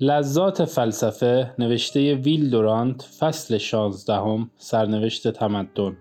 لذات فلسفه نوشته ویل دورانت فصل 16 سرنوشت تمدن.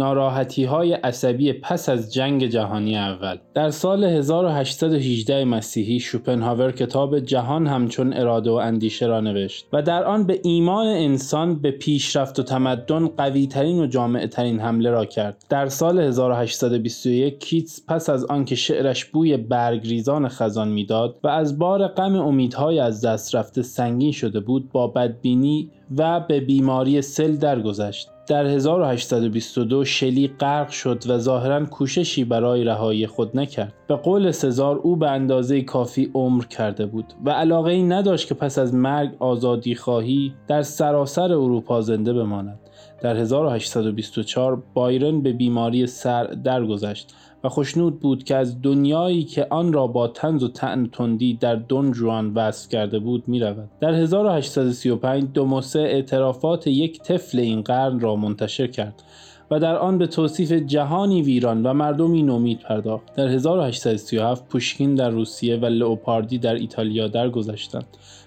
ناراحتی های عصبی پس از جنگ جهانی اول. در سال 1818 مسیحی شوپنهاور کتاب جهان همچون اراده و اندیشه را نوشت و در آن به ایمان انسان به پیشرفت و تمدن قوی ترین و جامع ترین حمله را کرد. در سال 1821 کیتس پس از آنکه شعرش بوی برگریزان خزان می‌داد و از بار غم امیدهای از دست رفته سنگین شده بود با بدبینی و به بیماری سل درگذشت در 1822 شلی غرق شد و ظاهرا کوششی برای رهایی خود نکرد. به قول سزار او به اندازه کافی عمر کرده بود و علاقه ای نداشت که پس از مرگ آزادی خواهی در سراسر اروپا زنده بماند. در 1824 بایرن به بیماری سر درگذشت و خوشنود بود که از دنیایی که آن را با تنز و تعن تندی در دون جوان وصف کرده بود می رود. در 1835 دوموسه اعترافات یک طفل این قرن را منتشر کرد و در آن به توصیف جهانی ویران و مردمی نومید پرداخت. در 1837 پوشکین در روسیه و لئوپاردی در ایتالیا درگذشتند.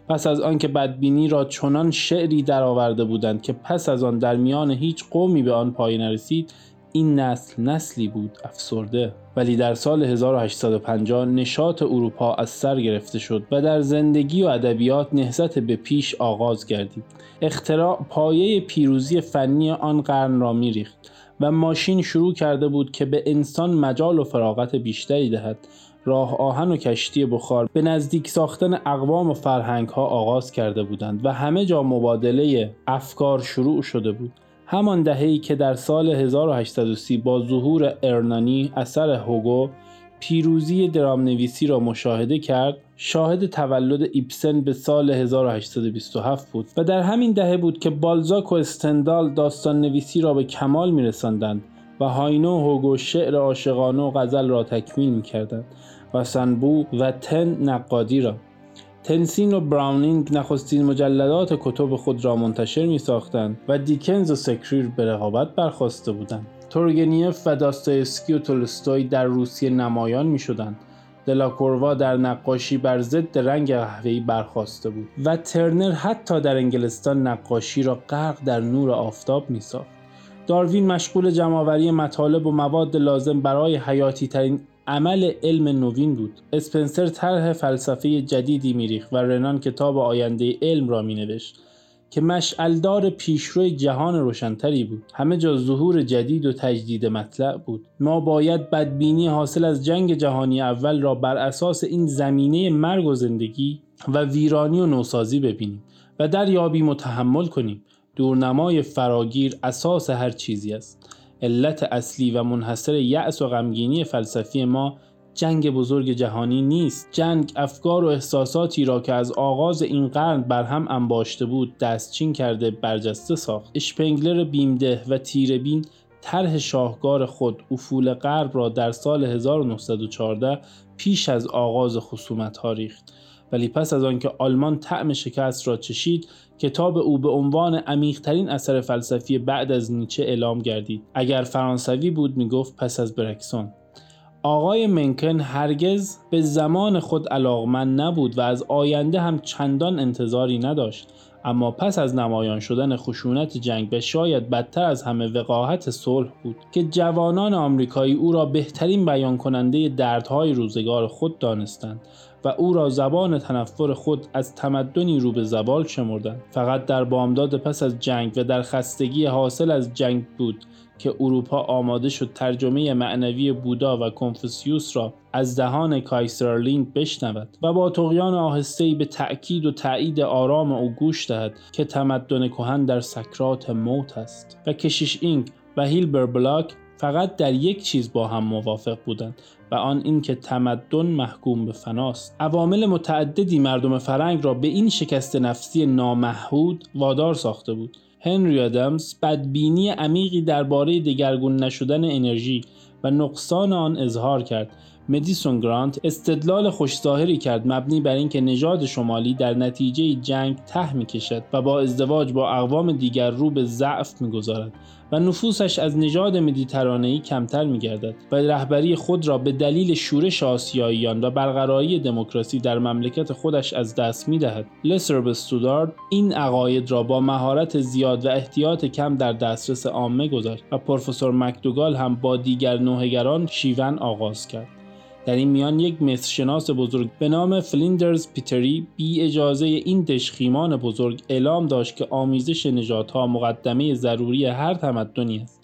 پس از آنکه بدبینی را چنان شعری درآورده بودند که پس از آن در میان هیچ قومی به آن پای نرسید این نسل نسلی بود افسرده ولی در سال 1850 نشاط اروپا از سر گرفته شد و در زندگی و ادبیات نهضت به پیش آغاز گردید. اختراع پایه پیروزی فنی آن قرن را میریخت و ماشین شروع کرده بود که به انسان مجال و فراغت بیشتری دهد. راه آهن و کشتی بخار به نزدیک ساختن اقوام و فرهنگ ها آغاز کرده بودند و همه جا مبادله افکار شروع شده بود. همان دهه‌ای که در سال 1830 با ظهور ارنانی اثر هوگو پیروزی درام نویسی را مشاهده کرد شاهد تولد ایپسن به سال 1827 بود و در همین دهه بود که بالزاک و استندال داستان نویسی را به کمال می رسندند و هاینه و هوگو شعر عاشقانه و غزل را تکمیل می کردند و سنت بوو و تن نقادی را. تنیسن و براونینگ نخستین مجلدات کتب خود را منتشر می ساختند و دیکنز و ثکری به رقابت برخاسته بودند. تورگنیف و داستایسکی و تولستوی در روسیه نمایان می شدند. دلاکوروا در نقاشی بر ضد رنگ قهوه‌ای برخاسته بود و ترنر حتی در انگلستان نقاشی را غرق در نور آفتاب می ساخت. داروین مشغول جمعآوری مطالب و مواد لازم برای حیاتی ترین عمل علم نوین بود. اسپنسر طرح فلسفه جدیدی میریخت و رنان کتاب آینده علم را مینوشت که مشعلدار پیشروی جهان روشنتری بود. همه جا ظهور جدید و تجدید مطلع بود. ما باید بدبینی حاصل از جنگ جهانی اول را بر اساس این زمینه مرگ و زندگی و ویرانی و نوسازی ببینیم و در یابیم و تحمل کنیم. دورنمای فراگیر اساس هر چیزی است. علت اصلی و منحصر یأس و غمگینی فلسفی ما جنگ بزرگ جهانی نیست. جنگ افکار و احساساتی را که از آغاز این قرن بر هم انباشته بود دستچین کرده برجسته ساخت. اشپنگلر بیمده و تیربین طرح شاهکار خود افول غرب را در سال 1914 پیش از آغاز خصومت ها ریخت. ولی پس از آنکه آلمان طعم شکست را چشید کتاب او به عنوان عمیقترین اثر فلسفی بعد از نیچه اعلام گردید. اگر فرانسوی بود می‌گفت پس از برکسون. آقای منکن هرگز به زمان خود علاقمند نبود و از آینده هم چندان انتظاری نداشت. اما پس از نمایان شدن خشونت جنگ به شاید بدتر از همه وقاحت صلح بود که جوانان آمریکایی او را بهترین بیان کننده دردهای روزگار خود دانستند. و او را زبان تنفر خود از تمدنی رو به زوال شمردند. فقط در بامداد پس از جنگ و در خستگی حاصل از جنگ بود که اروپا آماده شد ترجمه معنوی بودا و کنفوسیوس را از دهان کایسرلینگ بشنود و با تقیان آهستهای به تأکید و تایید آرام او گوش دهد که تمدن کهن در سکرات موت است. و کشیش اینگ و هیلر بلاک فقط در یک چیز با هم موافق بودند و آن اینکه تمدن محکوم به فناست. عوامل متعددی مردم فرنگ را به این شکست نفسی نامحود وادار ساخته بود. هنری آدمز بدبینی عمیقی درباره دگرگون نشدن انرژی و نقصان آن اظهار کرد مدیسون گرانت استدلال خوشظاهری کرد مبنی بر اینکه نژاد شمالی در نتیجه جنگ ته می‌کشد و با ازدواج با اقوام دیگر رو به ضعف می‌گذارد و نفوسش از نژاد مدیترانه‌ای کمتر میگردد و رهبری خود را به دلیل شورش آسیاییان و برقراری دموکراسی در مملکت خودش از دست می‌دهد. لثروپ ستودارد این عقاید را با مهارت زیاد و احتیاط کم در دسترس عامه گذاشت و پروفسور مکدوگال هم با دیگر نوحه‌گران شیون آغاز کرد. در این میان یک مصرشناس بزرگ به نام فلیندرز پیتری بی اجازه این دژخیمان بزرگ اعلام داشت که آمیزش نژادها مقدمه ضروری هر تمدنی است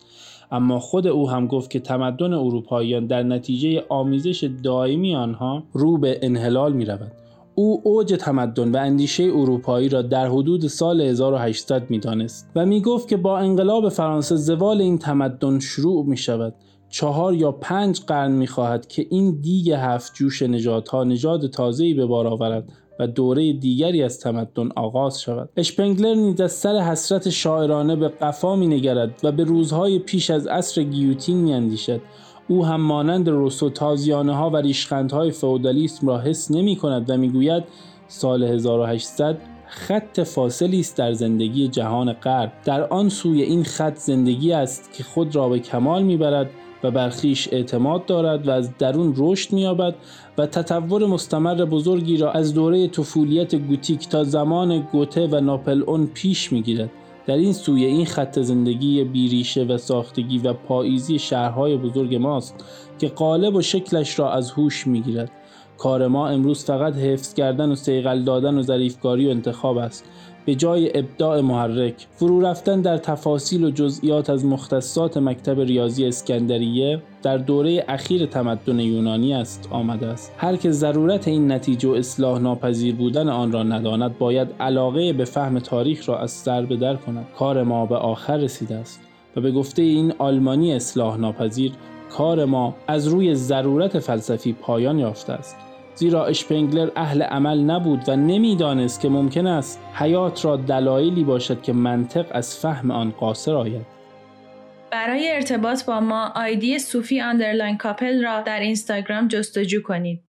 اما خود او هم گفت که تمدن اروپاییان در نتیجه آمیزش دائمی آنها رو به انحلال می رود. او اوج تمدن و اندیشه اروپایی را در حدود سال 1800 می دانست و می گفت که با انقلاب فرانسه زوال این تمدن شروع می شود چهار یا پنج قرن می‌خواهد که این دیگ هفت جوش نژادها نژاد تازه‌ای به بار آورد و دوره دیگری از تمدن آغاز شود. اشپنگلر نیز از سر حسرت شاعرانه به قفا نگرد و به روزهای پیش از عصر گیوتین اندیشد او هم مانند روسو تازیانه ها و ریشخندهای فئودالیسم را حس نمی کند و می‌گوید سال 1800 خط فاصلی است در زندگی جهان غرب. در آن سوی این خط زندگی است که خود را به کمال می‌برد و بر اعتماد دارد و از درون رشد مییابد و تطور مستمر بزرگی را از دوره طفولیت گوتیک تا زمان گوته و ناپل اون پیش می‌گیرد. در این سوی این خط زندگی بیریشه و ساختگی و پاییزی شهرهای بزرگ ماست که قالب و شکلش را از هوش می‌گیرد. کار ما امروز فقط حفظ کردن و سیغل دادن و ظریفکاری و انتخاب است. به جای ابداع محرک فرو رفتن در تفاصیل و جزئیات از مختصات مکتب ریاضی اسکندریه در دوره اخیر تمدن یونانی است آمده است. هر که ضرورت این نتیجه و اصلاح ناپذیر بودن آن را نداند باید علاقه به فهم تاریخ را از سر به در کند. کار ما به آخر رسیده است و به گفته این آلمانی اصلاح ناپذیر کار ما از روی ضرورت فلسفی پایان یافته است. زیرا اشپنگلر اهل عمل نبود و نمی‌دانست که ممکن است حیات را دلایلی باشد که منطق از فهم آن قاصر آید. برای ارتباط با ما ID صوفی underline couple را در اینستاگرام جستجو کنید.